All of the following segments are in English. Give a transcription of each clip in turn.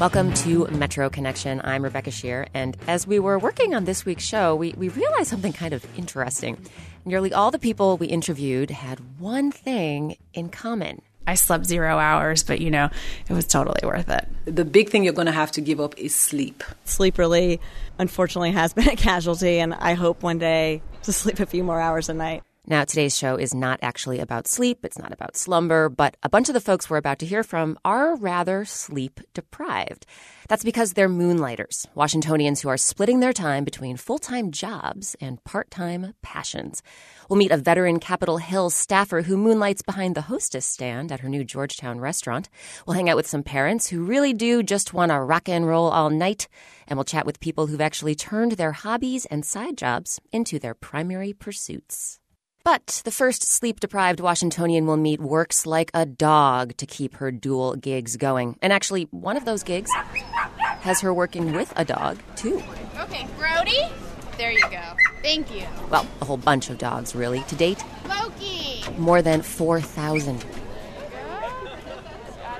Welcome to Metro Connection. I'm Rebecca Sheir, and as we were working on this week's show, we, we realized something kind of interesting. Nearly all the people we interviewed had one thing in common. I slept zero hours, but you know, it was totally worth it. The big thing you're going to have to give up is sleep. Sleep really, unfortunately, has been a casualty, and I hope one day to sleep a few more hours a night. Now, today's show is not actually about sleep, it's not about slumber, but a bunch of the folks we're about to hear from are rather sleep deprived. That's because they're moonlighters, Washingtonians who are splitting their time between full time jobs and part time passions. We'll meet a veteran Capitol Hill staffer who moonlights behind the hostess stand at her new Georgetown restaurant. We'll hang out with some parents who really do just want to rock and roll all night. And we'll chat with people who've actually turned their hobbies and side jobs into their primary pursuits. But the first sleep deprived Washingtonian we'll meet works like a dog to keep her dual gigs going. And actually, one of those gigs has her working with a dog, too. Okay, Brody, there you go. Thank you. Well, a whole bunch of dogs, really. To date, Loki! more than 4,000. Got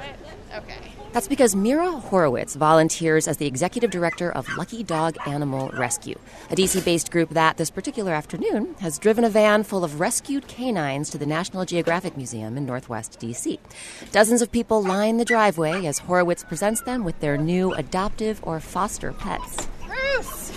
it? Okay. That's because Mira Horowitz volunteers as the executive director of Lucky Dog Animal Rescue, a DC based group that, this particular afternoon, has driven a van full of rescued canines to the National Geographic Museum in Northwest DC. Dozens of people line the driveway as Horowitz presents them with their new adoptive or foster pets. Bruce!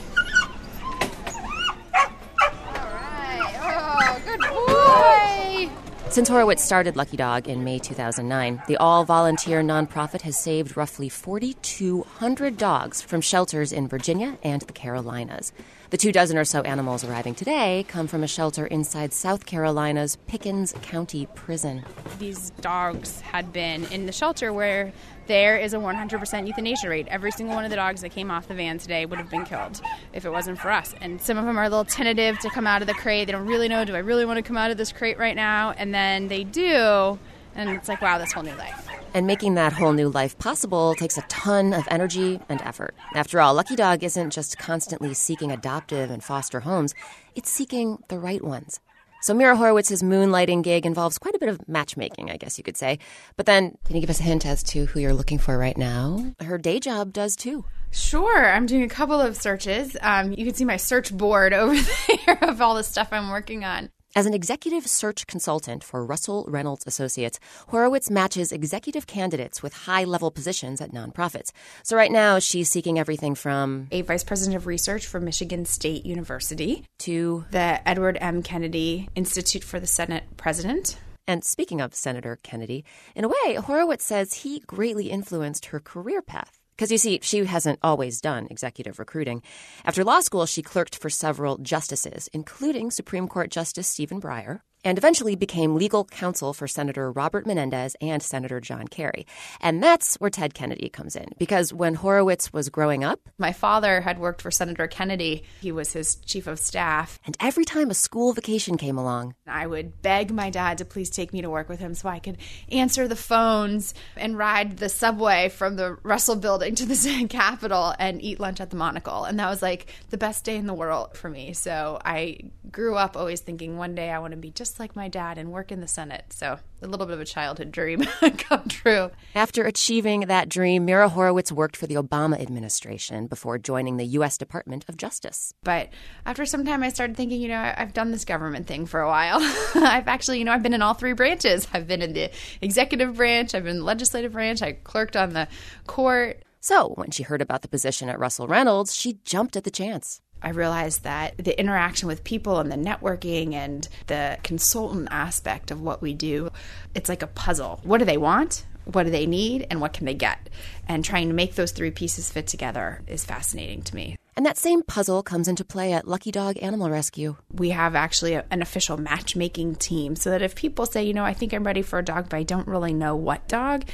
Alright. Oh, good boy! Since Horowitz started Lucky Dog in May 2009, the all volunteer nonprofit has saved roughly 4,200 dogs from shelters in Virginia and the Carolinas. The two dozen or so animals arriving today come from a shelter inside South Carolina's Pickens County Prison. These dogs had been in the shelter where there is a 100% euthanasia rate. Every single one of the dogs that came off the van today would have been killed if it wasn't for us. And some of them are a little tentative to come out of the crate. They don't really know, do I really want to come out of this crate right now? And then they do, and it's like, wow, this whole new life. And making that whole new life possible takes a ton of energy and effort. After all, Lucky Dog isn't just constantly seeking adoptive and foster homes, it's seeking the right ones. So Mira Horowitz's moonlighting gig involves quite a bit of matchmaking, I guess you could say. But then, can you give us a hint as to who you're looking for right now? Her day job does too. Sure, I'm doing a couple of searches. Um, you can see my search board over there of all the stuff I'm working on. As an executive search consultant for Russell Reynolds Associates, Horowitz matches executive candidates with high level positions at nonprofits. So right now, she's seeking everything from A vice president of research for Michigan State University, to. the Edward M. Kennedy Institute for the Senate President, And speaking of Senator Kennedy, in a way, Horowitz says he greatly influenced her career path. Because you see, she hasn't always done executive recruiting. After law school, she clerked for several justices, including Supreme Court Justice Stephen Breyer, and eventually became legal counsel for Senator Robert Menendez and Senator John Kerry. And that's where Ted Kennedy comes in. Because when Horowitz was growing up, My father had worked for Senator Kennedy. He was his chief of staff. and every time a school vacation came along, I would beg my dad to please take me to work with him so I could answer the phones and ride the subway from the Russell building to the Capitol and eat lunch at the Monocle. And that was like the best day in the world for me. So I grew up always thinking one day I want to be just like my dad and work in the Senate. So a little bit of a childhood dream come true. After achieving that dream, Mira Horowitz worked for the Obama administration before joining the U.S. Department of Justice. But after some time, I started thinking, you know, I've done this government thing for a while. I've actually, you know, I've been in all three branches. I've been in the executive branch, I've been in the legislative branch, I clerked on the court. So, when she heard about the position at Russell Reynolds, she jumped at the chance. I realized that the interaction with people and the networking and the consultant aspect of what we do, it's like a puzzle. What do they want? What do they need? And what can they get? And trying to make those three pieces fit together is fascinating to me. And that same puzzle comes into play at Lucky Dog Animal Rescue. we have actually a, an official matchmaking team so that if people say, you know, I think I'm ready for a dog, but I don't really know what dog,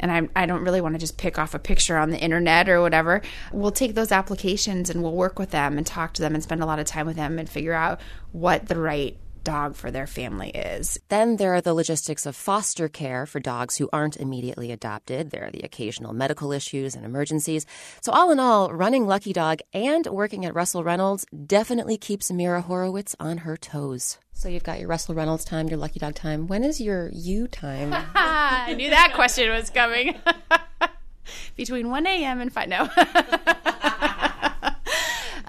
and I, I don't really want to just pick off a picture on the internet or whatever, we'll take those applications and we'll work with them and talk to them and spend a lot of time with them and figure out what the right dog for their family is. Then there are the logistics of foster care for dogs who aren't immediately adopted. There are the occasional medical issues and emergencies. So, all in all, running Lucky Dog and working at Russell Reynolds definitely keeps Mira Horowitz on her toes. So, you've got your Russell Reynolds time, your Lucky Dog time. When is your you time? I knew that question was coming. between 1 a.m. and 5. No.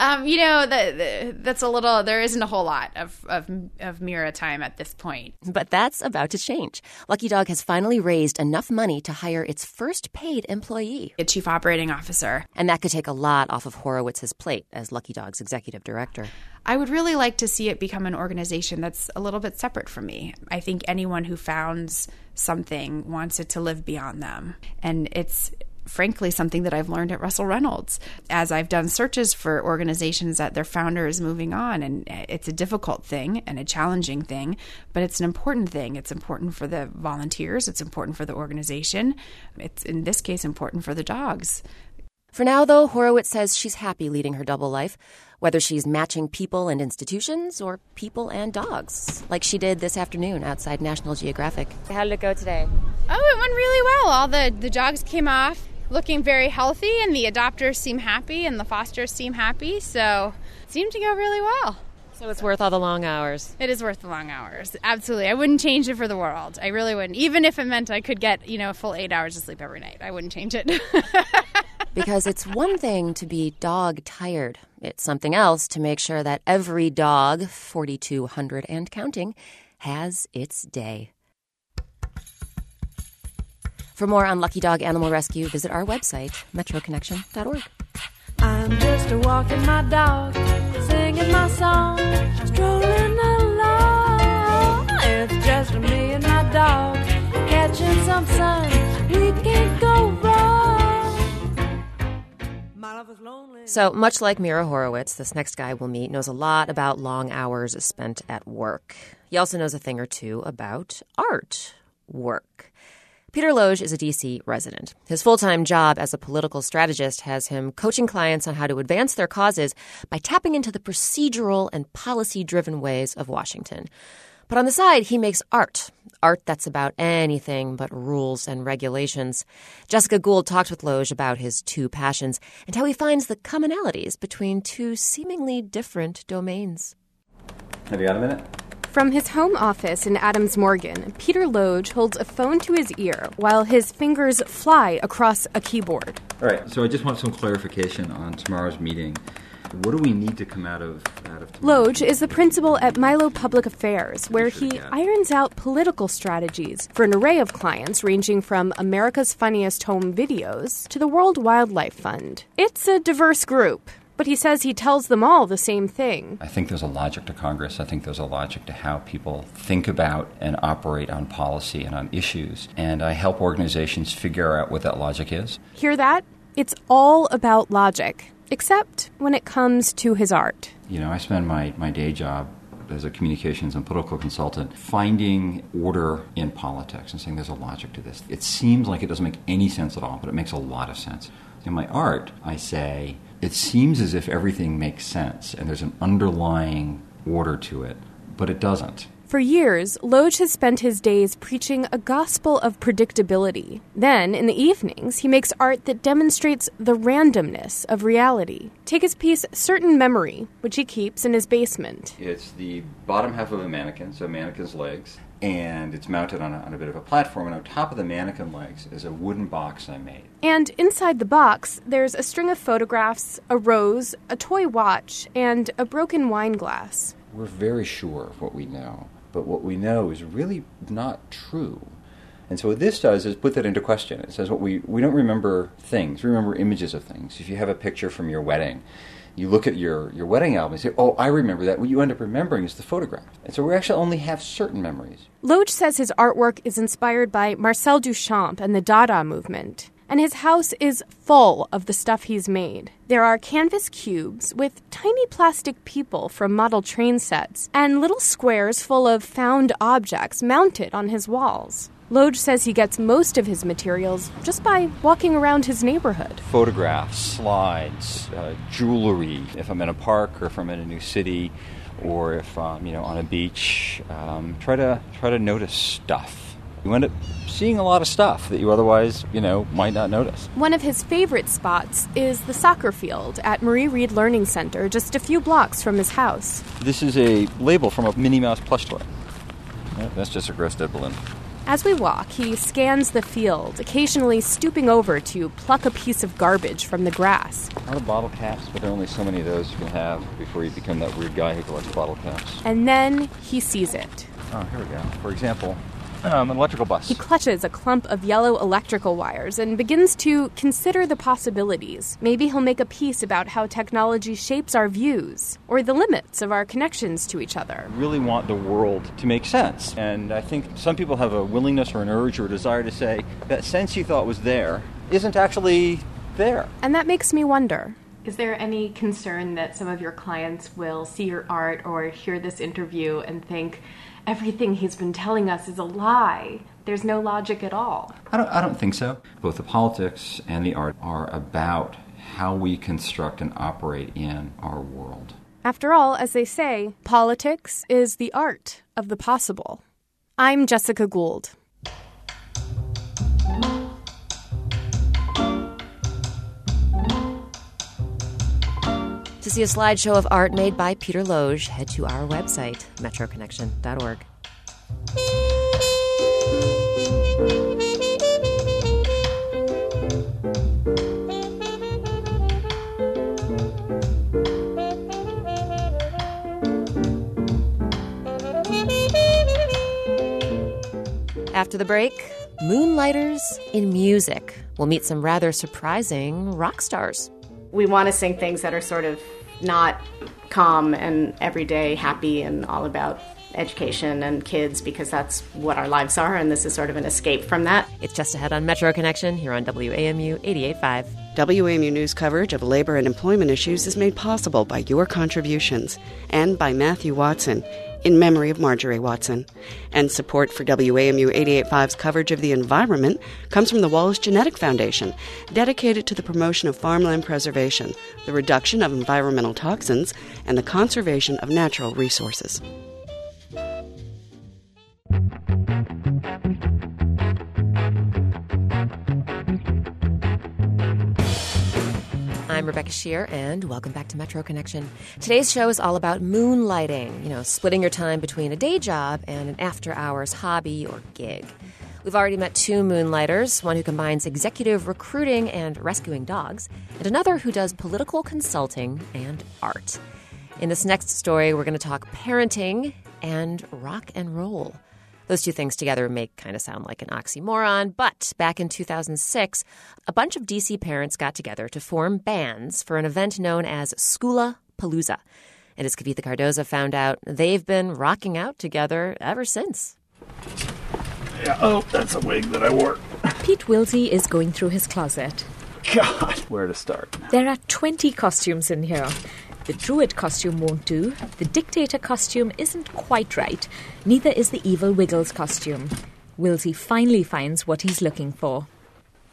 um, you know, the, the, that's a little, there isn't a whole lot of, of, of Mira time at this point. But that's about to change. Lucky Dog has finally raised enough money to hire its first paid employee. A chief operating officer. And that could take a lot off of Horowitz's plate as Lucky Dog's executive director. I would really like to see it become an organization that's a little bit separate from me. I think anyone who founds something wants it to live beyond them. And it's frankly something that I've learned at Russell Reynolds as I've done searches for organizations that their founder is moving on. And it's a difficult thing and a challenging thing, but it's an important thing. It's important for the volunteers, it's important for the organization, it's in this case important for the dogs. For now, though, Horowitz says she's happy leading her double life, whether she's matching people and institutions or people and dogs, like she did this afternoon outside National Geographic. How did it go today? Oh, it went really well. All the, the dogs came off looking very healthy, and the adopters seem happy, and the fosters seem happy, so it seemed to go really well. So it's worth all the long hours. It is worth the long hours. Absolutely. I wouldn't change it for the world. I really wouldn't. Even if it meant I could get, you know, a full eight hours of sleep every night, I wouldn't change it. because it's one thing to be dog tired, it's something else to make sure that every dog, 4,200 and counting, has its day. For more on Lucky Dog Animal Rescue, visit our website, metroconnection.org. I'm just a walking my dog, singing my song, strolling along. It's just me and my dog, catching some sun. We can't go wrong. My love is lonely. So, much like Mira Horowitz, this next guy we'll meet knows a lot about long hours spent at work. He also knows a thing or two about art work. Peter Loge is a DC resident. His full time job as a political strategist has him coaching clients on how to advance their causes by tapping into the procedural and policy driven ways of Washington. But on the side, he makes art. Art that's about anything but rules and regulations. Jessica Gould talked with Loge about his two passions and how he finds the commonalities between two seemingly different domains. Have you got a minute? From his home office in Adams Morgan, Peter Loge holds a phone to his ear while his fingers fly across a keyboard. All right, so I just want some clarification on tomorrow's meeting. What do we need to come out of out of tomorrow's Loge is the principal at Milo Public Affairs, where he irons out political strategies for an array of clients ranging from America's Funniest Home Videos to the World Wildlife Fund. It's a diverse group, but he says he tells them all the same thing. I think there's a logic to Congress. I think there's a logic to how people think about and operate on policy and on issues. And I help organizations figure out what that logic is. Hear that? It's all about logic, except when it comes to his art. You know, I spend my, my day job as a communications and political consultant finding order in politics and saying there's a logic to this. It seems like it doesn't make any sense at all, but it makes a lot of sense. In my art, I say it seems as if everything makes sense and there's an underlying order to it, but it doesn't. For years, Loge has spent his days preaching a gospel of predictability. Then, in the evenings, he makes art that demonstrates the randomness of reality. Take his piece Certain Memory, which he keeps in his basement. It's the bottom half of a mannequin, so a mannequin's legs, and it's mounted on a, on a bit of a platform, and on top of the mannequin legs is a wooden box I made. And inside the box, there's a string of photographs, a rose, a toy watch, and a broken wine glass. We're very sure of what we know, but what we know is really not true. And so what this does is put that into question. It says what we we don't remember things, we remember images of things. If you have a picture from your wedding, you look at your, your wedding album and say, Oh, I remember that. What you end up remembering is the photograph. And so we actually only have certain memories. Loge says his artwork is inspired by Marcel Duchamp and the Dada movement. And his house is full of the stuff he's made. There are canvas cubes with tiny plastic people from model train sets and little squares full of found objects mounted on his walls. Loge says he gets most of his materials just by walking around his neighborhood. Photographs, slides, uh, jewelry. If I'm in a park or if I'm in a new city or if I'm you know, on a beach, um, try, to, try to notice stuff. You end up seeing a lot of stuff that you otherwise, you know, might not notice. One of his favorite spots is the soccer field at Marie Reed Learning Center, just a few blocks from his house. This is a label from a Minnie Mouse plush toy. That's just a gross dead balloon. As we walk, he scans the field, occasionally stooping over to pluck a piece of garbage from the grass. A lot of bottle caps, but there are only so many of those you can have before you become that weird guy who collects bottle caps. And then he sees it. Oh, here we go. For example, um, an electrical bus. He clutches a clump of yellow electrical wires and begins to consider the possibilities. Maybe he'll make a piece about how technology shapes our views or the limits of our connections to each other. really want the world to make sense. And I think some people have a willingness or an urge or a desire to say that sense you thought was there isn't actually there. And that makes me wonder. Is there any concern that some of your clients will see your art or hear this interview and think everything he's been telling us is a lie? There's no logic at all. I don't, I don't think so. Both the politics and the art are about how we construct and operate in our world. After all, as they say, politics is the art of the possible. I'm Jessica Gould. See a slideshow of art made by Peter Loge, head to our website, metroconnection.org. After the break, Moonlighters in Music. We'll meet some rather surprising rock stars. we want to sing things that are sort of not calm and everyday happy and all about education and kids because that's what our lives are and this is sort of an escape from that. It's just ahead on Metro Connection here on WAMU 88.5. WAMU News coverage of labor and employment issues is made possible by your contributions and by Matthew Watson, in memory of Marjorie Watson. And support for WAMU 88.5's coverage of the environment comes from the Wallace Genetic Foundation, dedicated to the promotion of farmland preservation, the reduction of environmental toxins, and the conservation of natural resources. I'm Rebecca Sheir, and welcome back to Metro Connection. Today's show is all about moonlighting, you know, splitting your time between a day job and an after hours hobby or gig. We've already met two moonlighters one who combines executive recruiting and rescuing dogs, and another who does political consulting and art. In this next story, we're going to talk parenting and rock and roll. Those two things together make kind of sound like an oxymoron, but back in 2006, a bunch of DC parents got together to form bands for an event known as Skoola Palooza. And as Kavitha Cardoza found out, they've been rocking out together ever since. Yeah, oh, that's a wig that I wore. Pete Wilsey is going through his closet. God, where to start? There are 20 costumes in here. The druid costume won't do. The dictator costume isn't quite right. Neither is the evil Wiggles costume. Wilsey finally finds what he's looking for.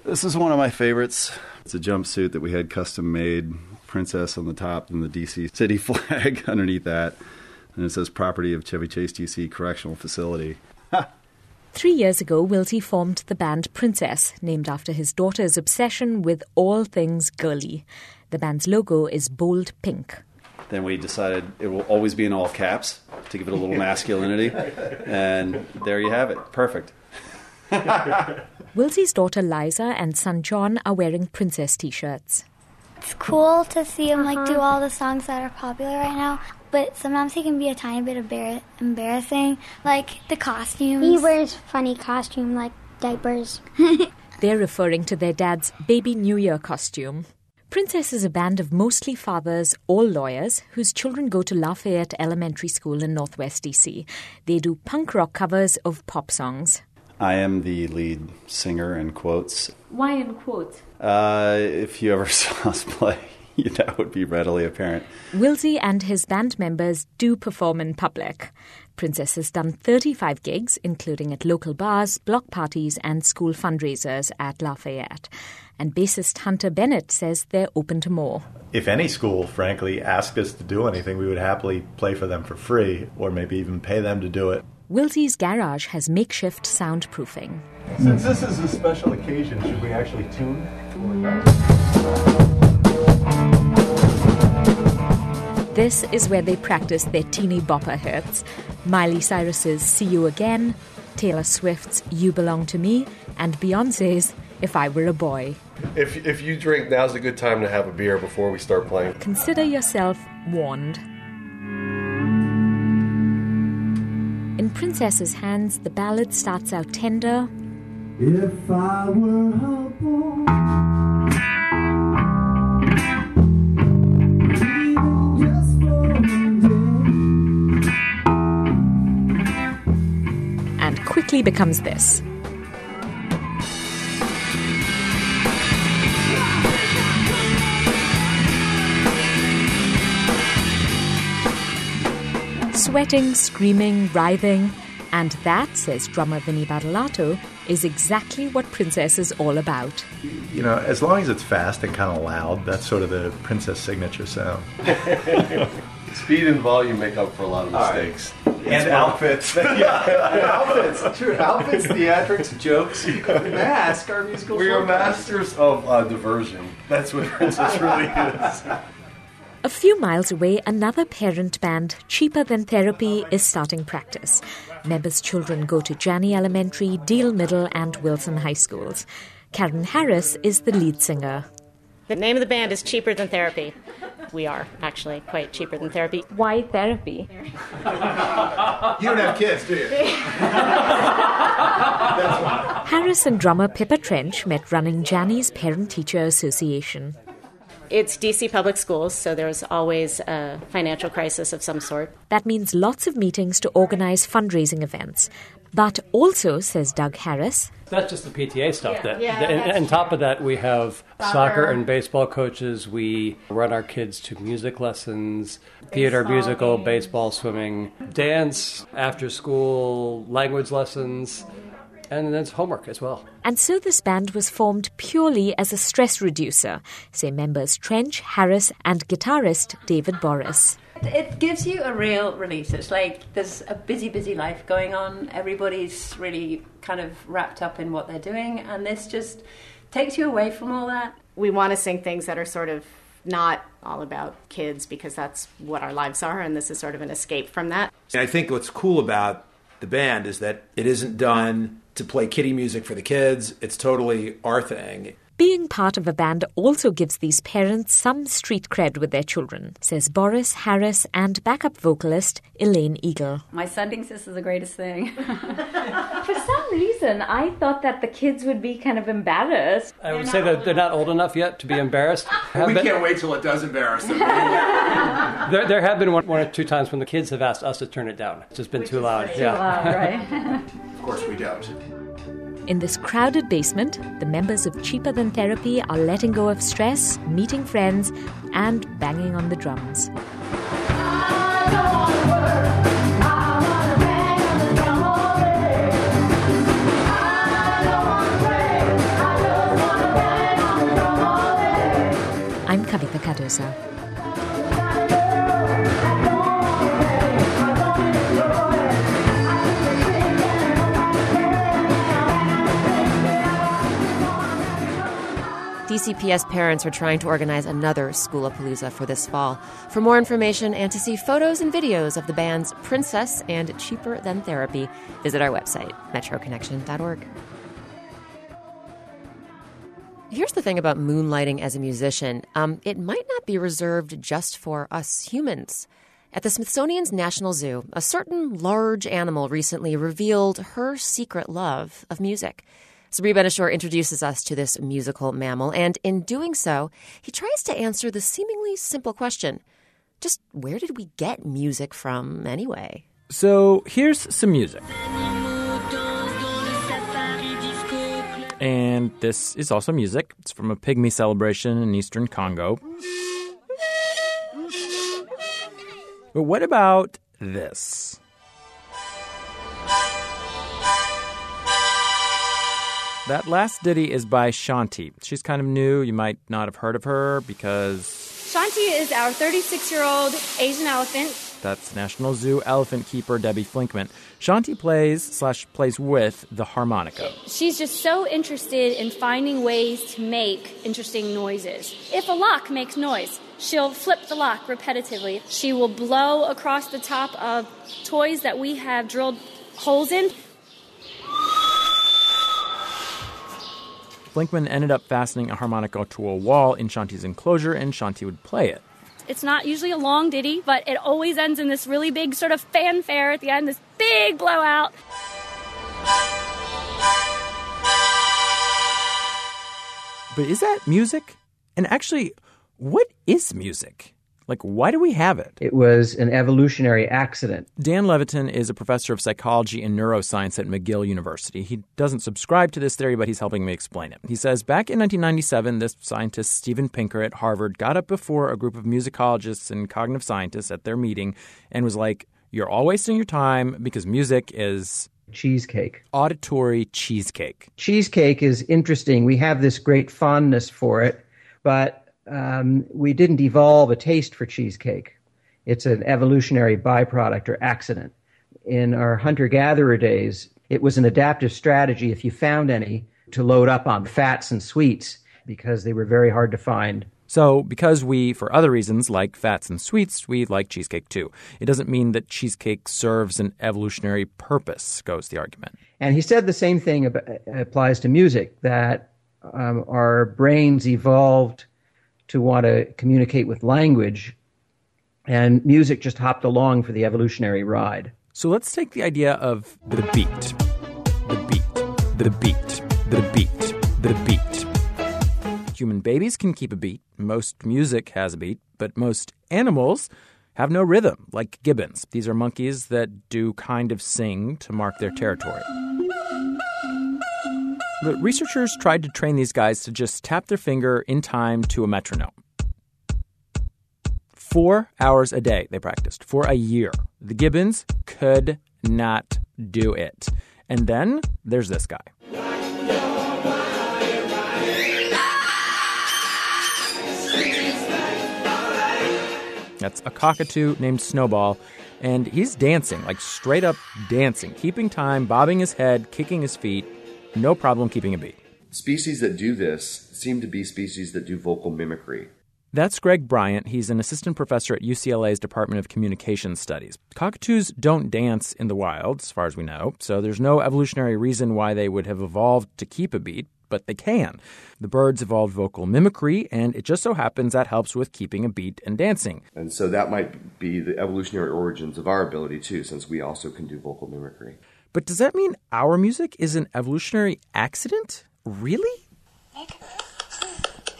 This is one of my favorites. It's a jumpsuit that we had custom made, princess on the top, and the DC city flag underneath that. And it says property of Chevy Chase DC Correctional Facility. Three years ago, Wilsey formed the band Princess, named after his daughter's obsession with all things girly. The band's logo is bold pink. Then we decided it will always be in all caps to give it a little masculinity. And there you have it. Perfect. Wilsey's daughter Liza and son John are wearing princess t shirts. It's cool to see him like do uh-huh. all the songs that are popular right now, but sometimes he can be a tiny bit embar- embarrassing, like the costumes. He wears funny costume like diapers. They're referring to their dad's baby New Year costume. Princess is a band of mostly fathers, all lawyers, whose children go to Lafayette Elementary School in Northwest DC. They do punk rock covers of pop songs. I am the lead singer in quotes. Why in quotes? Uh, if you ever saw us play, that would be readily apparent. Wilsey and his band members do perform in public. Princess has done 35 gigs, including at local bars, block parties, and school fundraisers at Lafayette. And bassist Hunter Bennett says they're open to more. If any school, frankly, asked us to do anything, we would happily play for them for free or maybe even pay them to do it. Wilsey's garage has makeshift soundproofing. Since this is a special occasion, should we actually tune? This is where they practice their teeny bopper hits Miley Cyrus's See You Again, Taylor Swift's You Belong to Me, and Beyonce's If I Were a Boy. If, if you drink, now's a good time to have a beer before we start playing. Consider yourself warned. In Princess's hands, the ballad starts out tender. If I were a boy, quickly becomes this. Sweating, screaming, writhing, and that, says drummer Vinny Badalato, is exactly what Princess is all about. You know, as long as it's fast and kind of loud, that's sort of the princess signature sound. Speed and volume make up for a lot of mistakes. And outfits. yeah, outfits, true. Outfits, theatrics, jokes, mask, our musical. We are masters of uh, diversion. That's what Princess really is. A few miles away, another parent band, Cheaper Than Therapy, is starting practice. Members' children go to Janney Elementary, Deal Middle, and Wilson High Schools. Karen Harris is the lead singer. The name of the band is Cheaper Than Therapy. We are actually quite cheaper than therapy. Why therapy? You don't have kids, do you? Harris and drummer Pippa Trench met running Janney's Parent Teacher Association. It's DC Public Schools, so there's always a financial crisis of some sort. That means lots of meetings to organize fundraising events. But also, says Doug Harris, That's just the PTA stuff. That, Yeah, that- and, that's and top of that, we have Soccer. soccer. and baseball coaches. We run our kids to music lessons, theater, musical, games. baseball, swimming, dance, after school, language lessons, and then it's homework as well. and so this band was formed purely as a stress reducer, say members Trench, Harris, and guitarist David Boris. It gives you a real release. It's like there's a busy, busy life going on. Everybody's really kind of wrapped up in what they're doing, and this just takes you away from all that. We want to sing things that are sort of not all about kids because that's what our lives are, and this is sort of an escape from that. And I think what's cool about the band is that it isn't done to play kiddie music for the kids. It's totally our thing. Being part of a band also gives these parents some street cred with their children, says Boris Harris and backup vocalist Elaine Eagle. My son thinks this is the greatest thing. For some reason, I thought that the kids would be kind of embarrassed. I would say that they're not old enough yet to be embarrassed. we been- can't wait till it does embarrass them. there, there have been one, one or two times when the kids have asked us to turn it down. It's just been too loud. Too yeah. of course we don't. In this crowded basement, the members of Cheaper Than Therapy are letting go of stress, meeting friends, and banging on the drums. I'm. DCPS parents are trying to organize another Schoolapalooza for this fall. For more information and to see photos and videos of the bands Princess and Cheaper Than Therapy, visit our website, metroconnection.org. Here's the thing about moonlighting as a musician um, it might not be reserved just for us humans. At the Smithsonian's National Zoo, a certain large animal recently revealed her secret love of music. Sabri Ben-Achour introduces us to this musical mammal, and in doing so, he tries to answer the seemingly simple question just where did we get music from anyway? So here's some music. And this is also music. It's from a pygmy celebration in eastern Congo. But what about this? That last ditty is by Shanti. She's kind of new. You might not have heard of her because Shanti is our 36 year old Asian elephant. that's National Zoo elephant keeper Debbie Flinkman. Shanti plays slash plays with the harmonica. She's just so interested in finding ways to make interesting noises. If a lock makes noise, she'll flip the lock repetitively. She will blow across the top of toys that we have drilled holes in. Flinkman ended up fastening a harmonica to a wall in Shanti's enclosure, and Shanti would play it. It's not usually a long ditty, but it always ends in this really big sort of fanfare at the end, this big blowout. But is that music? And actually, what is music? Like, why do we have it? It was an evolutionary accident. Dan Levitin is a professor of psychology and neuroscience at McGill University. He doesn't subscribe to this theory, but he's helping me explain it. He says back in 1997, this scientist, Steven Pinker at Harvard, got up before a group of musicologists and cognitive scientists at their meeting and was like, You're all wasting your time because music is cheesecake. Auditory cheesecake. Cheesecake is interesting. We have this great fondness for it, but um, we didn't evolve a taste for cheesecake. It's an evolutionary byproduct or accident. In our hunter gatherer days, it was an adaptive strategy, if you found any, to load up on fats and sweets because they were very hard to find. So, because we, for other reasons, like fats and sweets, we like cheesecake too. It doesn't mean that cheesecake serves an evolutionary purpose, goes the argument. And he said the same thing applies to music that um, our brains evolved to want to communicate with language, and music just hopped along for the evolutionary ride. So let's take the idea of the beat, the beat, the beat, the beat, the beat. Human babies can keep a beat. Most music has a beat, but most animals have no rhythm, like gibbons. These are monkeys that do kind of sing to mark their territory. But researchers tried to train these guys to just tap their finger in time to a metronome. Four hours a day they practiced for a year. The Gibbons could not do it. And then there's this guy. That's a cockatoo named Snowball, and he's dancing, like straight up dancing, keeping time, bobbing his head, kicking his feet, no problem keeping a beat. Species that do this seem to be species that do vocal mimicry. That's Greg Bryant. He's an assistant professor at UCLA's Department of Communication Studies. Cockatoos don't dance in the wild, as far as we know, so there's no evolutionary reason why they would have evolved to keep a beat, but they can. The birds evolved vocal mimicry, and it just so happens that helps with keeping a beat and dancing. And so that might be the evolutionary origins of our ability, too, since we also can do vocal mimicry. But does that mean our music is an evolutionary accident? Really?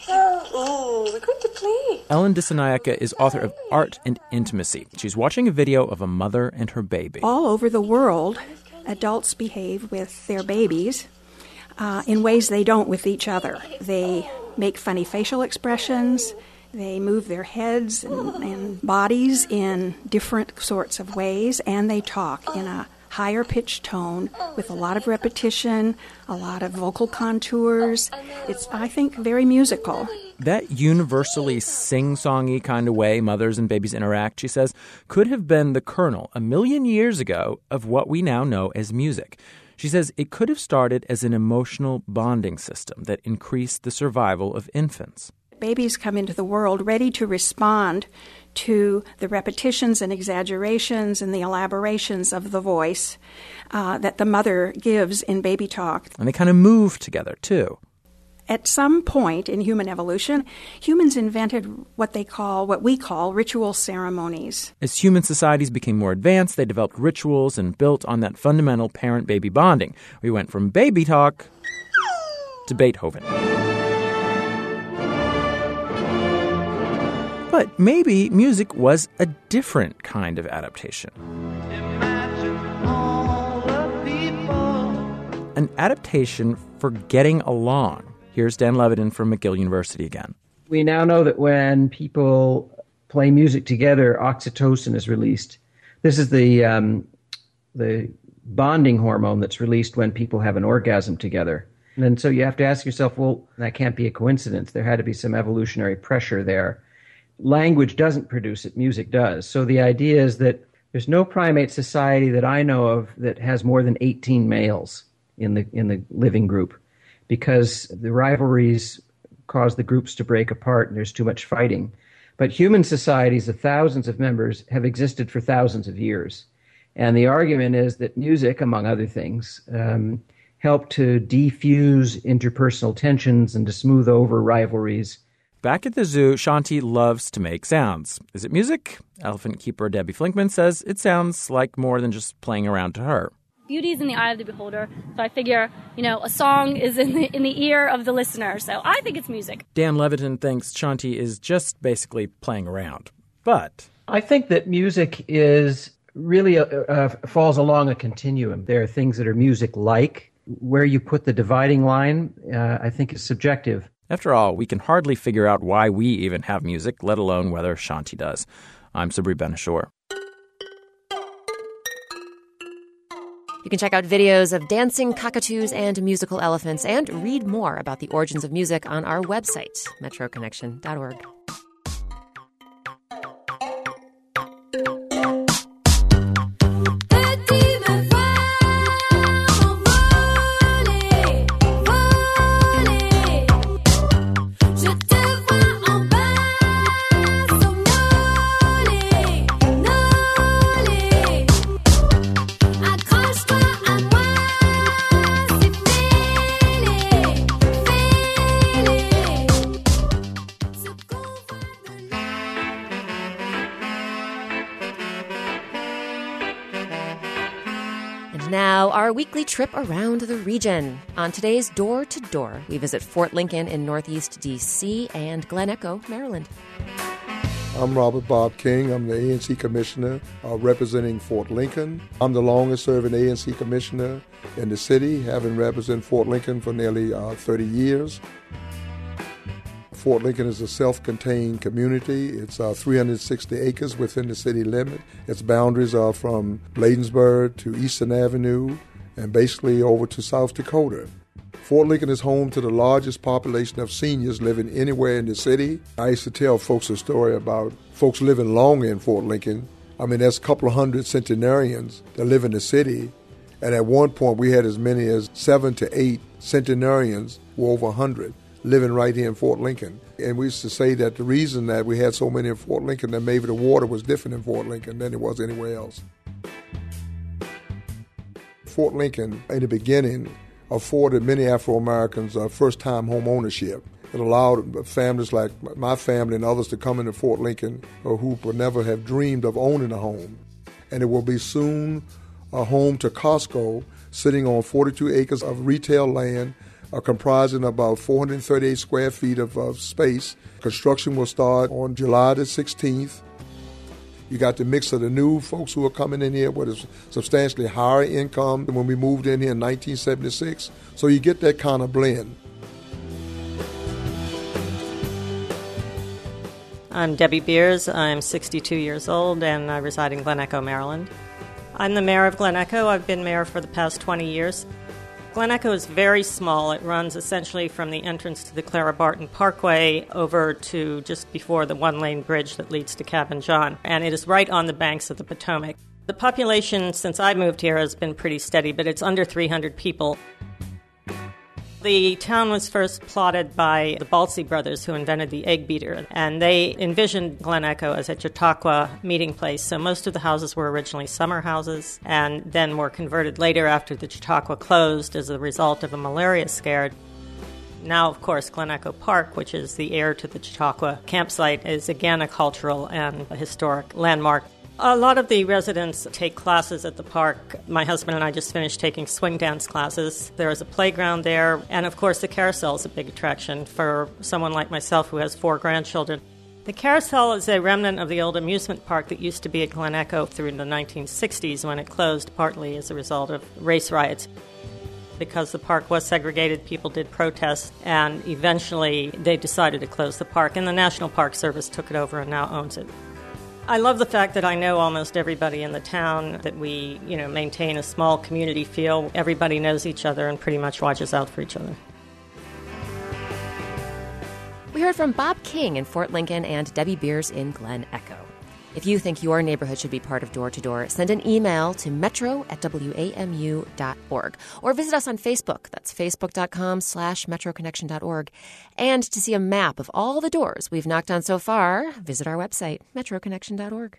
Oh, we're going to play. Ellen Dissanayake is author of Art and Intimacy. She's watching a video of a mother and her baby. All over the world, adults behave with their babies uh, in ways they don't with each other. They make funny facial expressions. They move their heads and, and bodies in different sorts of ways, and they talk in a higher pitched tone with a lot of repetition, a lot of vocal contours. It's, I think, very musical. That universally sing songy kind of way mothers and babies interact, she says, could have been the kernel a million years ago of what we now know as music. She says it could have started as an emotional bonding system that increased the survival of infants. Babies come into the world ready to respond to the repetitions and exaggerations and the elaborations of the voice uh, that the mother gives in baby talk. And they kind of move together, too. At some point in human evolution, humans invented what they call, what we call, ritual ceremonies. As human societies became more advanced, they developed rituals and built on that fundamental parent baby bonding. We went from baby talk to Beethoven. But maybe music was a different kind of adaptation. An adaptation for getting along. Here's Dan Levitin from McGill University again. We now know that when people play music together, oxytocin is released. This is the um, the bonding hormone that's released when people have an orgasm together. And so you have to ask yourself, well, that can't be a coincidence. There had to be some evolutionary pressure there language doesn't produce it, music does. So the idea is that there's no primate society that I know of that has more than 18 males in the in the living group because the rivalries cause the groups to break apart and there's too much fighting. But human societies of thousands of members have existed for thousands of years. And the argument is that music, among other things, um, help to defuse interpersonal tensions and to smooth over rivalries. Back at the zoo, Shanti loves to make sounds. Is it music? Elephant keeper Debbie Flinkman says it sounds like more than just playing around to her. Beauty is in the eye of the beholder, so I figure, you know, a song is in the, in the ear of the listener, so I think it's music. Dan Levitin thinks Shanti is just basically playing around. But I think that music is really a, uh, falls along a continuum. There are things that are music like. Where you put the dividing line, uh, I think, is subjective. After all, we can hardly figure out why we even have music, let alone whether Shanti does. I'm Sabri Ben-Achour. You can check out videos of dancing cockatoos and musical elephants and read more about the origins of music on our website, metroconnection.org. trip around the region. On today's Door to Door, we visit Fort Lincoln in Northeast D.C. and Glen Echo, Maryland. I'm Robert Bob King. I'm the ANC Commissioner uh, representing Fort Lincoln. I'm the longest serving ANC Commissioner in the city, having represented Fort Lincoln for nearly uh, 30 years. Fort Lincoln is a self contained community. It's uh, 360 acres within the city limit. Its boundaries are from Bladensburg to Eastern Avenue and basically over to South Dakota. Fort Lincoln is home to the largest population of seniors living anywhere in the city. I used to tell folks a story about folks living longer in Fort Lincoln. I mean, there's a couple of hundred centenarians that live in the city, and at one point we had as many as seven to eight centenarians who were over 100 living right here in Fort Lincoln. And we used to say that the reason that we had so many in Fort Lincoln that maybe the water was different in Fort Lincoln than it was anywhere else. Fort Lincoln, in the beginning, afforded many Afro Americans uh, first time home ownership. It allowed families like my family and others to come into Fort Lincoln uh, who would never have dreamed of owning a home. And it will be soon a home to Costco, sitting on 42 acres of retail land uh, comprising about 438 square feet of, of space. Construction will start on July the 16th. You got the mix of the new folks who are coming in here with a substantially higher income than when we moved in here in 1976. So you get that kind of blend. I'm Debbie Beers. I'm 62 years old and I reside in Glen Echo, Maryland. I'm the mayor of Glen Echo. I've been mayor for the past 20 years. Glen Echo is very small. It runs essentially from the entrance to the Clara Barton Parkway over to just before the one lane bridge that leads to Cabin John, and it is right on the banks of the Potomac. The population since I moved here has been pretty steady, but it's under 300 people. The town was first plotted by the Baltzley brothers who invented the egg beater, and they envisioned Glen Echo as a Chautauqua meeting place. So most of the houses were originally summer houses and then were converted later after the Chautauqua closed as a result of a malaria scare. Now, of course, Glen Echo Park, which is the heir to the Chautauqua campsite, is again a cultural and a historic landmark. A lot of the residents take classes at the park. My husband and I just finished taking swing dance classes. There is a playground there, and of course, the carousel is a big attraction for someone like myself who has four grandchildren. The carousel is a remnant of the old amusement park that used to be at Glen Echo through the 1960s when it closed, partly as a result of race riots. Because the park was segregated, people did protest, and eventually they decided to close the park, and the National Park Service took it over and now owns it. I love the fact that I know almost everybody in the town, that we, you know, maintain a small community feel. Everybody knows each other and pretty much watches out for each other. We heard from Bob King in Fort Lincoln and Debbie Beers in Glen Echo. If you think your neighborhood should be part of Door to Door, send an email to metro at wamu.org or visit us on Facebook. That's facebook.com slash metroconnection.org. And to see a map of all the doors we've knocked on so far, visit our website, metroconnection.org.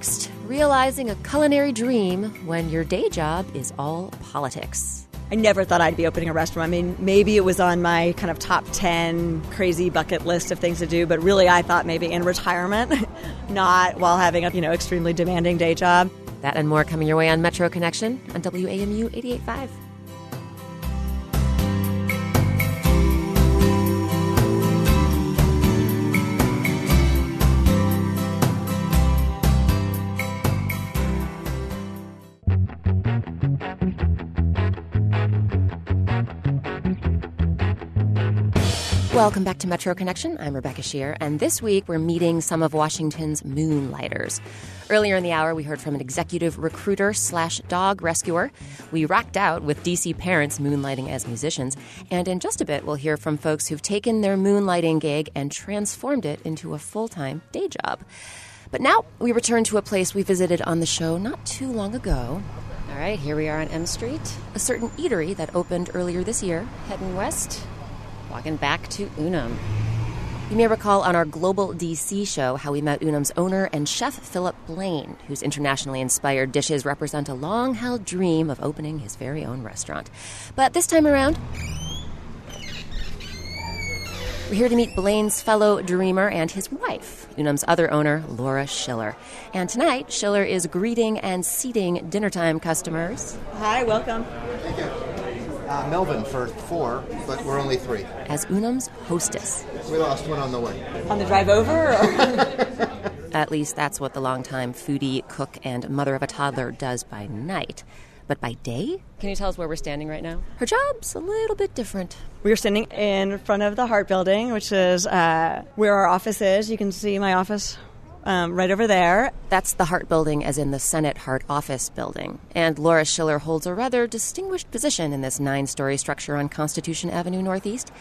next, realizing a culinary dream when your day job is all politics. I never thought I'd be opening a restaurant. I mean, maybe it was on my kind of top 10 crazy bucket list of things to do, but really I thought maybe in retirement, not while having a, you know, extremely demanding day job. That and more coming your way on Metro Connection on WAMU 88.5. Welcome back to Metro Connection. I'm Rebecca Sheir, and this week we're meeting some of Washington's moonlighters. Earlier in the hour, we heard from an executive recruiter slash dog rescuer. We rocked out with DC parents moonlighting as musicians, and in just a bit, we'll hear from folks who've taken their moonlighting gig and transformed it into a full time day job. But now we return to a place we visited on the show not too long ago. All right, here we are on M Street, a certain eatery that opened earlier this year, heading west walking back to Unum. You may recall on our Global DC show how we met Unum's owner and chef Philip Blaine, whose internationally inspired dishes represent a long held dream of opening his very own restaurant. But this time around, we're here to meet Blaine's fellow dreamer and his wife, Unum's other owner, Laura Schiller. And tonight, Schiller is greeting and seating dinnertime customers. Hi, welcome. Thank you. Uh, Melvin for four, but we're only three. As Unum's hostess. We lost one on the way. On the drive over? At least that's what the longtime foodie, cook, and mother of a toddler does by night. But by day? Can you tell us where we're standing right now? Her job's a little bit different. We are standing in front of the Hart Building, which is uh, where our office is. You can see my office um, right over there. That's the Hart Building, as in the Senate Hart Office Building. And Laura Schiller holds a rather distinguished position in this nine story structure on Constitution Avenue Northeast.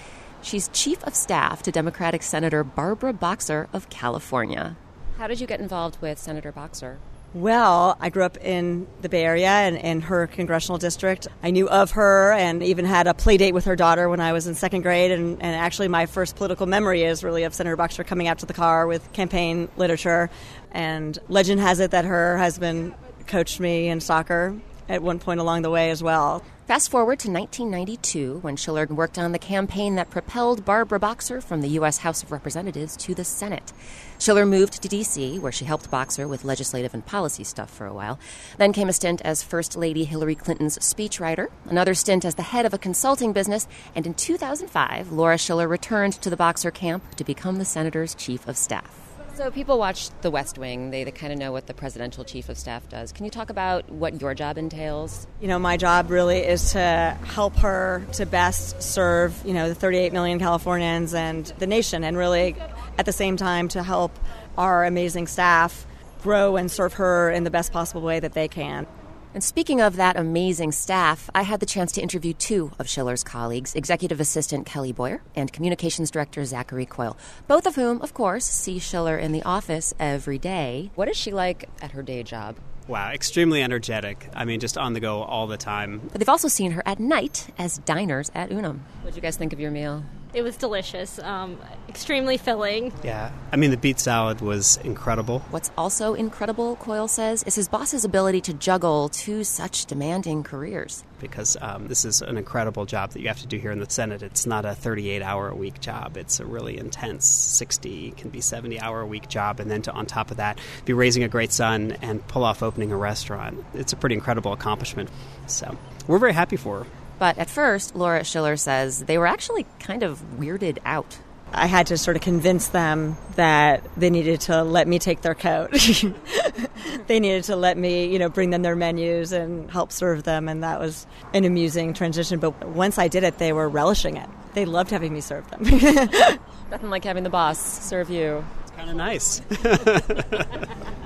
She's Chief of Staff to Democratic Senator Barbara Boxer of California. How did you get involved with Senator Boxer? Well, I grew up in the Bay Area and in her congressional district. I knew of her and even had a play date with her daughter when I was in second grade. And, and actually, my first political memory is really of Senator Boxer coming out to the car with campaign literature. And legend has it that her husband coached me in soccer at one point along the way as well. Fast forward to 1992 when Schiller worked on the campaign that propelled Barbara Boxer from the U.S. House of Representatives to the Senate. Schiller moved to D.C., where she helped Boxer with legislative and policy stuff for a while. Then came a stint as First Lady Hillary Clinton's speechwriter, another stint as the head of a consulting business, and in 2005, Laura Schiller returned to the Boxer camp to become the senator's chief of staff. So people watch The West Wing. They, they kind of know what the presidential chief of staff does. Can you talk about what your job entails? You know, my job really is to help her to best serve, you know, the 38 million Californians and the nation, and really at the same time to help our amazing staff grow and serve her in the best possible way that they can. And speaking of that amazing staff, I had the chance to interview two of Schiller's colleagues, Executive Assistant Kelly Boyer and Communications Director Zachary Coile, both of whom, of course, see Schiller in the office every day. What is she like at her day job? Wow, extremely energetic. I mean, just on the go all the time. But they've also seen her at night as diners at Unum. What did you guys think of your meal? It was delicious, um, extremely filling. Yeah, I mean, the beet salad was incredible. What's also incredible, Coile says, is his boss's ability to juggle two such demanding careers. Because um, this is an incredible job that you have to do here in the Senate. It's not a 38 hour a week job, it's a really intense 60, can be 70 hour a week job. And then to, on top of that, be raising a great son and pull off opening a restaurant. It's a pretty incredible accomplishment. So we're very happy for her. But at first, Laura Schiller says they were actually kind of weirded out. I had to sort of convince them that they needed to let me take their coat. they needed to let me, you know, bring them their menus and help serve them, and that was an amusing transition. But once I did it, they were relishing it. They loved having me serve them. Nothing like having the boss serve you. It's kind of nice.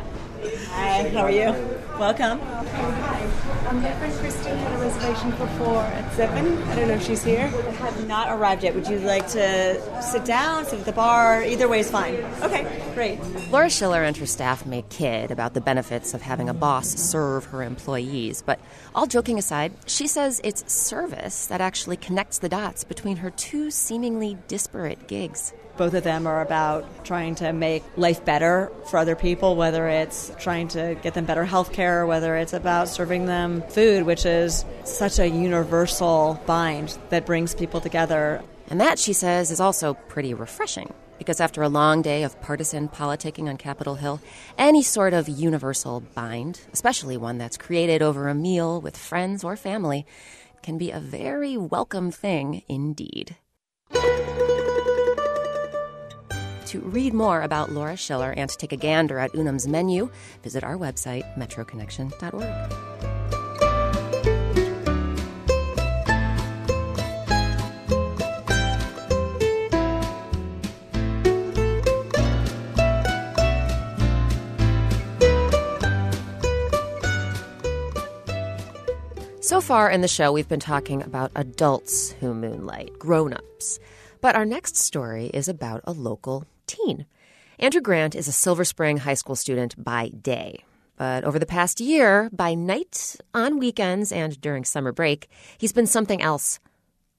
Hi, how are you? Welcome. I'm here for Christine had a reservation for four at seven. I don't know if she's here. I have not arrived yet. Would you like to sit down, sit at the bar? Either way is fine. Okay, great. Laura Schiller and her staff make kid about the benefits of having a boss serve her employees, but all joking aside, she says it's service that actually connects the dots between her two seemingly disparate gigs. Both of them are about trying to make life better for other people, whether it's trying to get them better health care, whether it's about serving them food, which is such a universal bind that brings people together. And that, she says, is also pretty refreshing. Because after a long day of partisan politicking on Capitol Hill, any sort of universal bind, especially one that's created over a meal with friends or family, can be a very welcome thing indeed. To read more about Laura Schiller and to take a gander at Unum's menu, visit our website, metroconnection.org. So far in the show, we've been talking about adults who moonlight, grown ups. But our next story is about a local teen. Andrew Grant is a Silver Spring High School student by day. But over the past year, by night, on weekends, and during summer break, he's been something else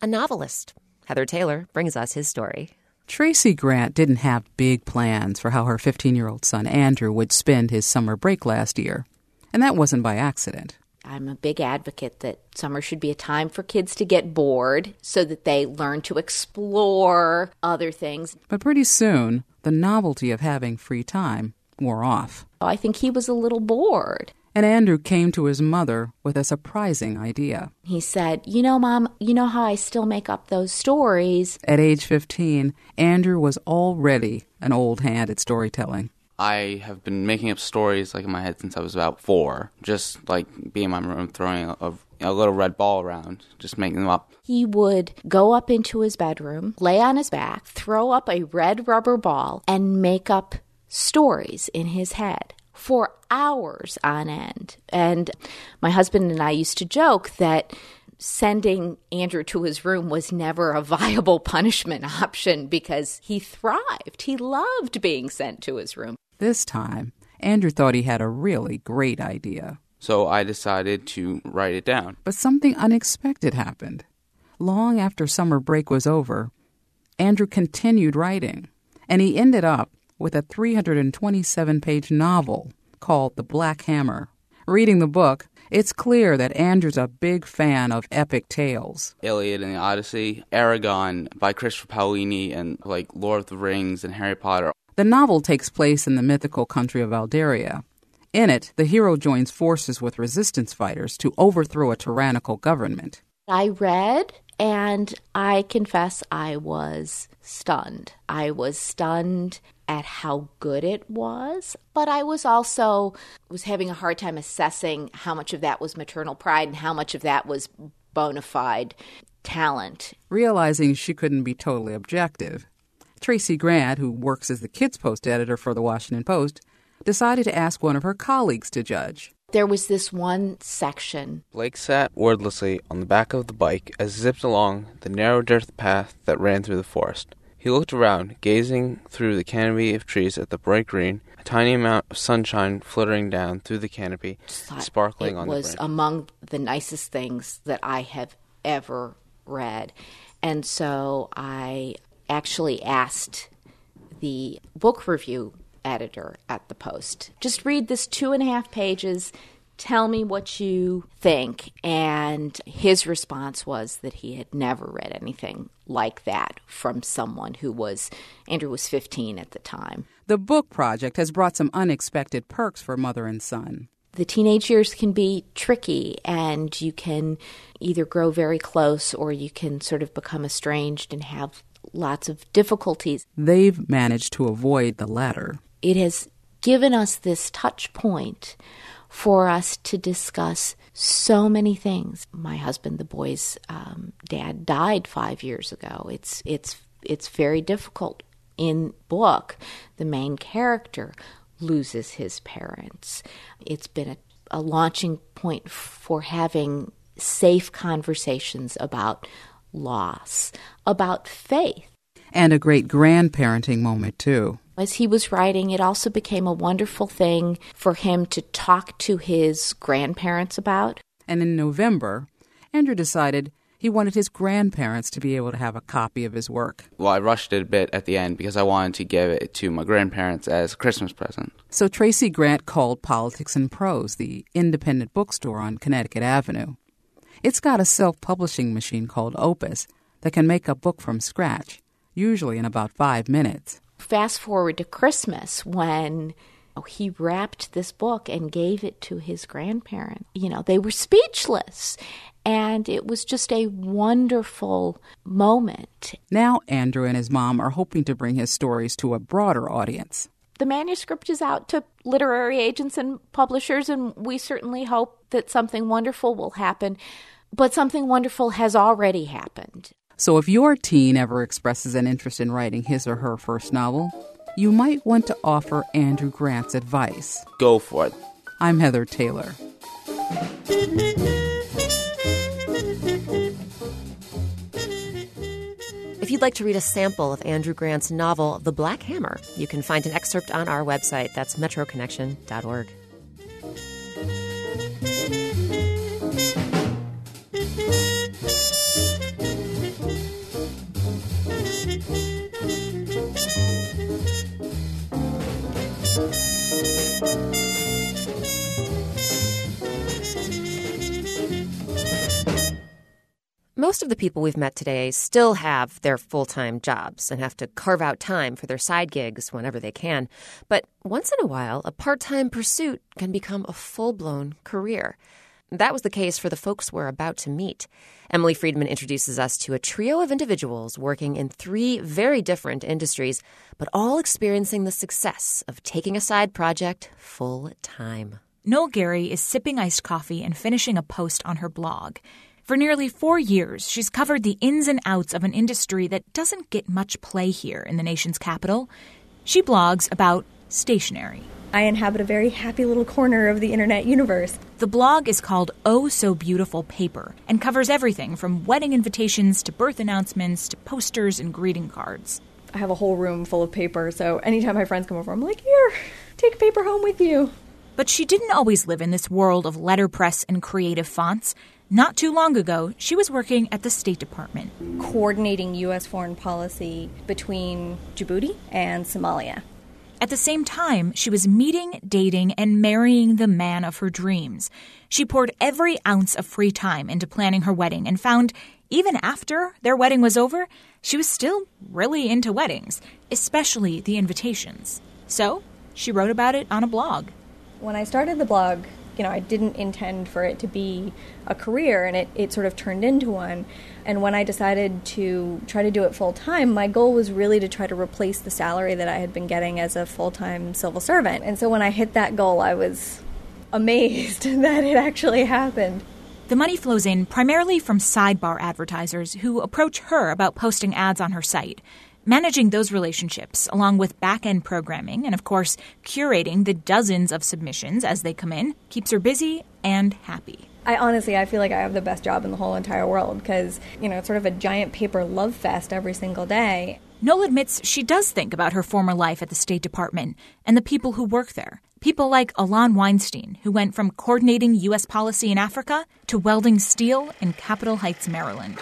a novelist. Heather Taylor brings us his story. Tracy Grant didn't have big plans for how her 15 year old son Andrew would spend his summer break last year. And that wasn't by accident. I'm a big advocate that summer should be a time for kids to get bored so that they learn to explore other things. But pretty soon, the novelty of having free time wore off. Oh, I think he was a little bored. And Andrew came to his mother with a surprising idea. He said, You know, Mom, you know how I still make up those stories? At age 15, Andrew was already an old hand at storytelling. I have been making up stories like in my head since I was about four. Just like being in my room throwing a, a, little red ball around, just making them up. He would go up into his bedroom, lay on his back, throw up a red rubber ball, and make up stories in his head for hours on end. And my husband and I used to joke that sending Andrew to his room was never a viable punishment option because he thrived. He loved being sent to his room. This time, Andrew thought he had a really great idea. So I decided to write it down. But something unexpected happened. Long after summer break was over, Andrew continued writing, and he ended up with a 327 page novel called The Black Hammer. Reading the book, it's clear that Andrew's a big fan of epic tales. Iliad and the Odyssey, Eragon by Christopher Paolini, and like Lord of the Rings and Harry Potter. The novel takes place in the mythical country of Aldaria. In it, the hero joins forces with resistance fighters to overthrow a tyrannical government. I read and I confess I was stunned. I was stunned at how good it was, but I was also was having a hard time assessing how much of that was maternal pride and how much of that was bona fide talent. Realizing she couldn't be totally objective, Tracy Grant, who works as the Kids Post editor for the Washington Post, decided to ask one of her colleagues to judge. There was this one section. Blake sat wordlessly on the back of the bike as it zipped along the narrow dirt path that ran through the forest. He looked around, gazing through the canopy of trees at the bright green, a tiny amount of sunshine fluttering down through the canopy, sparkling on the It was among the nicest things that I have ever read. And so I actually asked the book review editor at the Post just read this two and a half pages. Tell me what you think. And his response was that he had never read anything like that from someone who was, Andrew was 15 at the time. The book project has brought some unexpected perks for mother and son the teenage years can be tricky and you can either grow very close or you can sort of become estranged and have lots of difficulties. They've managed to avoid the latter. It has given us this touch point for us to discuss so many things. My husband, the boy's um, dad, died five years ago. It's it's it's very difficult. In book, the main character loses his parents. It's been a, a launching point for having safe conversations about loss, about faith. And a great grandparenting moment, too. As he was writing, it also became a wonderful thing for him to talk to his grandparents about. And in November, Andrew decided He wanted his grandparents to be able to have a copy of his work. Well, I rushed it a bit at the end because I wanted to give it to my grandparents as a Christmas present. So Tracy Grant called Politics and Prose, the independent bookstore on Connecticut Avenue. It's got a self publishing machine called Opus that can make a book from scratch, usually in about five minutes. Fast forward to Christmas when he wrapped this book and gave it to his grandparents. You know, they were speechless. And it was just a wonderful moment. Now, Andrew and his mom are hoping to bring his stories to a broader audience. The manuscript is out to literary agents and publishers, and we certainly hope that something wonderful will happen. But something wonderful has already happened. So, if your teen ever expresses an interest in writing his or her first novel, you might want to offer Andrew Grant's advice. Go for it. I'm Heather Taylor. If you'd like to read a sample of Andrew Grant's novel, The Black Hammer, you can find an excerpt on our website. That's metroconnection.org. Most of the people we've met today still have their full time jobs and have to carve out time for their side gigs whenever they can. But once in a while, a part time pursuit can become a full blown career. That was the case for the folks we're about to meet. Emily Friedman introduces us to a trio of individuals working in three very different industries, but all experiencing the success of taking a side project full time. Nole Garey is sipping iced coffee and finishing a post on her blog. For nearly four years, she's covered the ins and outs of an industry that doesn't get much play here in the nation's capital. She blogs about stationery. I inhabit a very happy little corner of the internet universe. The blog is called Oh So Beautiful Paper and covers everything from wedding invitations to birth announcements to posters and greeting cards. I have a whole room full of paper, so anytime my friends come over, I'm like, here, take paper home with you. But she didn't always live in this world of letterpress and creative fonts. Not too long ago, she was working at the State Department, coordinating U.S. foreign policy between Djibouti and Somalia. At the same time, she was meeting, dating, and marrying the man of her dreams. She poured every ounce of free time into planning her wedding and found, even after their wedding was over, she was still really into weddings, especially the invitations. So, she wrote about it on a blog. When I started the blog, you know, I didn't intend for it to be a career, and it, it sort of turned into one. And when I decided to try to do it full time, my goal was really to try to replace the salary that I had been getting as a full time civil servant. And so when I hit that goal, I was amazed that it actually happened. The money flows in primarily from sidebar advertisers who approach her about posting ads on her site. Managing those relationships, along with back end programming and, of course, curating the dozens of submissions as they come in, keeps her busy and happy. I honestly, I feel like I have the best job in the whole entire world because, you know, it's sort of a giant paper love fest every single day. Nole admits she does think about her former life at the State Department and the people who work there. People like Alon Weinstein, who went from coordinating U.S. policy in Africa to welding steel in Capitol Heights, Maryland.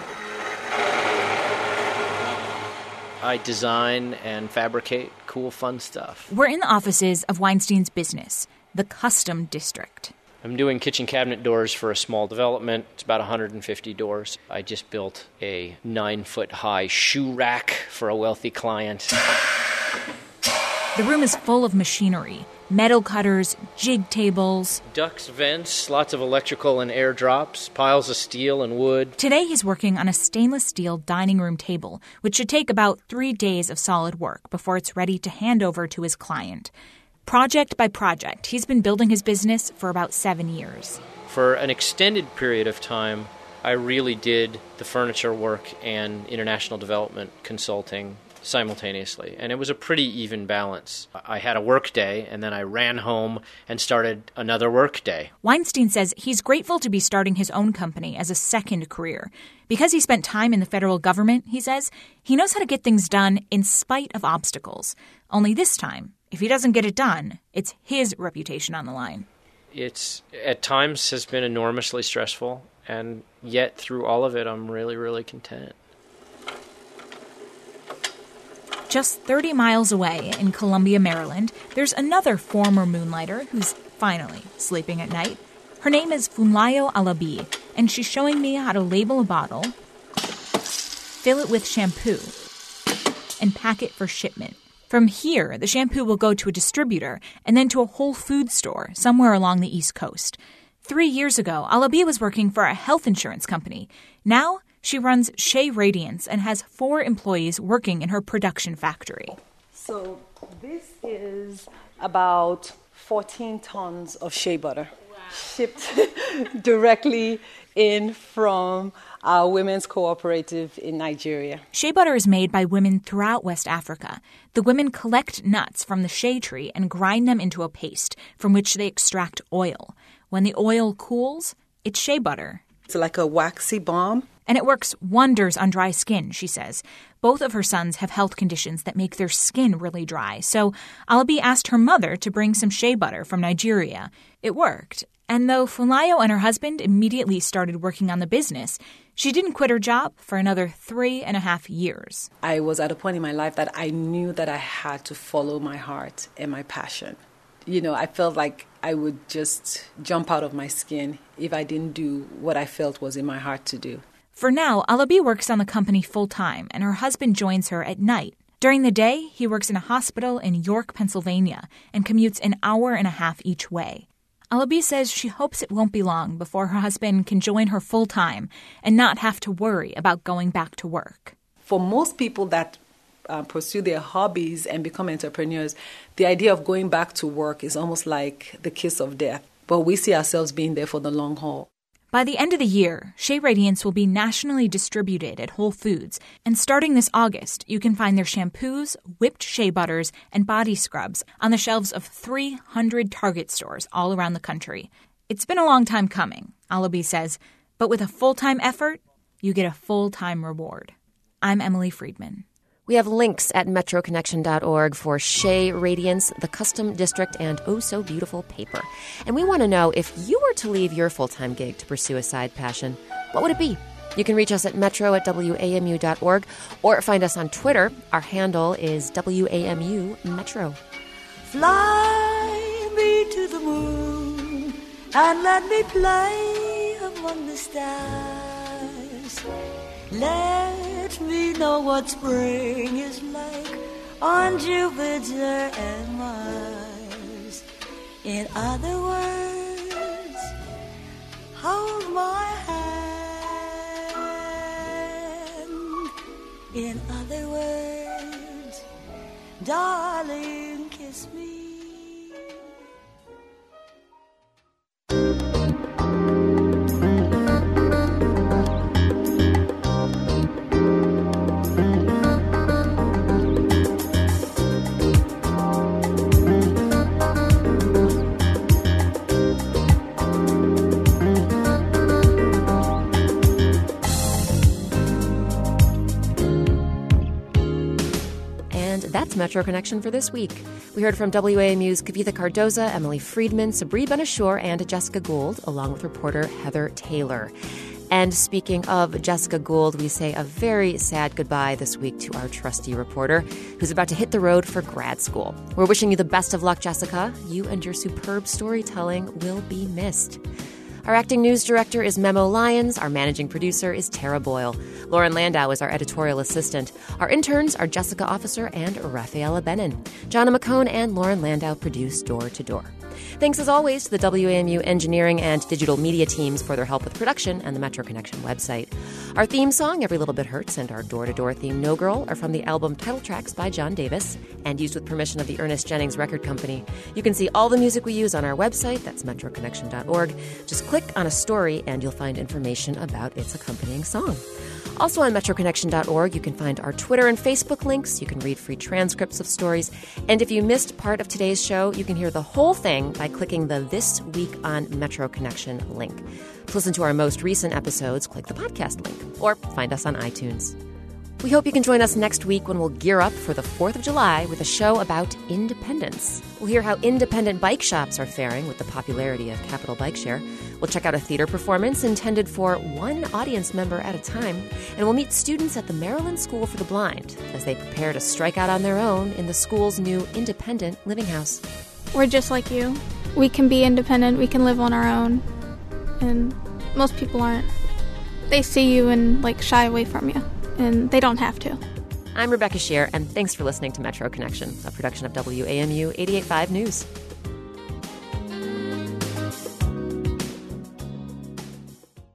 I design and fabricate cool, fun stuff. We're in the offices of Weinstein's business, the Custom District. I'm doing kitchen cabinet doors for a small development. It's about 150 doors. I just built a nine foot high shoe rack for a wealthy client. The room is full of machinery metal cutters, jig tables, ducts, vents, lots of electrical and air drops, piles of steel and wood. Today he's working on a stainless steel dining room table, which should take about three days of solid work before it's ready to hand over to his client. Project by project, he's been building his business for about seven years. For an extended period of time, I really did the furniture work and international development consulting simultaneously. And it was a pretty even balance. I had a work day and then I ran home and started another work day. Weinstein says he's grateful to be starting his own company as a second career. Because he spent time in the federal government, he says, he knows how to get things done in spite of obstacles. Only this time, if he doesn't get it done, it's his reputation on the line. It's at times has been enormously stressful. And yet, through all of it, I'm really, really content. Just 30 miles away in Columbia, Maryland, there's another former moonlighter who's finally sleeping at night. Her name is Funlayo Alabi, and she's showing me how to label a bottle, fill it with shampoo, and pack it for shipment. From here, the shampoo will go to a distributor and then to a Whole Food store somewhere along the East Coast. Three years ago, Alabi was working for a health insurance company. Now, she runs Shea Radiance and has four employees working in her production factory. So, this is about 14 tons of shea butter shipped directly in from our women's cooperative in Nigeria. Shea butter is made by women throughout West Africa. The women collect nuts from the shea tree and grind them into a paste from which they extract oil. When the oil cools, it's shea butter. It's like a waxy balm. And it works wonders on dry skin, she says. Both of her sons have health conditions that make their skin really dry, so Alabi asked her mother to bring some shea butter from Nigeria. It worked, and though Funlayo and her husband immediately started working on the business, she didn't quit her job for another three and a half years. I was at a point in my life that I knew that I had to follow my heart and my passion. You know, I felt like I would just jump out of my skin if I didn't do what I felt was in my heart to do. For now, Alabi works on the company full time, and her husband joins her at night. During the day, he works in a hospital in York, Pennsylvania, and commutes an hour and a half each way. Alabi says she hopes it won't be long before her husband can join her full time and not have to worry about going back to work. For most people that uh, pursue their hobbies and become entrepreneurs, the idea of going back to work is almost like the kiss of death. But we see ourselves being there for the long haul. By the end of the year, Shea Radiance will be nationally distributed at Whole Foods, and starting this August, you can find their shampoos, whipped shea butters, and body scrubs on the shelves of 300 Target stores all around the country. It's been a long time coming, Alabi says, but with a full time effort, you get a full time reward. I'm Emily Friedman. We have links at metroconnection.org for Shea Radiance, the custom district, and oh so beautiful paper. And we want to know if you were to leave your full time gig to pursue a side passion, what would it be? You can reach us at metro at wamu.org or find us on Twitter. Our handle is WAMU Metro. Fly me to the moon and let me play among the stars. Let me know what spring is like on Jupiter and Mars. In other words, hold my hand. In other words, darling, that's Metro Connection for this week. We heard from WAMU's Kavitha Cardoza, Emily Friedman, Sabri Ben-Achour, and Jessica Gould, along with reporter Heather Taylor. And speaking of Jessica Gould, we say a very sad goodbye this week to our trusty reporter who's about to hit the road for grad school. We're wishing you the best of luck, Jessica. You and your superb storytelling will be missed. Our acting news director is Memo Lyons. Our managing producer is Tara Boyle. Lauren Landau is our editorial assistant. Our interns are Jessica Officer and Rafaela Benin. Jonna McKone and Lauren Landau produce Door to Door. Thanks as always to the WAMU engineering and digital media teams for their help with production and the Metro Connection website. Our theme song, Every Little Bit Hurts, and our door to door theme, No Girl, are from the album title tracks by John Davis and used with permission of the Ernest Jennings Record Company. You can see all the music we use on our website, that's metroconnection.org. Just click on a story and you'll find information about its accompanying song. Also on metroconnection.org, you can find our Twitter and Facebook links. You can read free transcripts of stories. And if you missed part of today's show, you can hear the whole thing by clicking the This Week on Metro Connection link. To listen to our most recent episodes, click the podcast link or find us on iTunes. We hope you can join us next week when we'll gear up for the 4th of July with a show about independence. We'll hear how independent bike shops are faring with the popularity of Capital Bikeshare. We'll check out a theater performance intended for one audience member at a time, and we'll meet students at the Maryland School for the Blind as they prepare to strike out on their own in the school's new independent living house. We're just like you. We can be independent, we can live on our own, and most people aren't. They see you and like shy away from you, and they don't have to. I'm Rebecca Sheir, and thanks for listening to Metro Connection, a production of WAMU 885 News.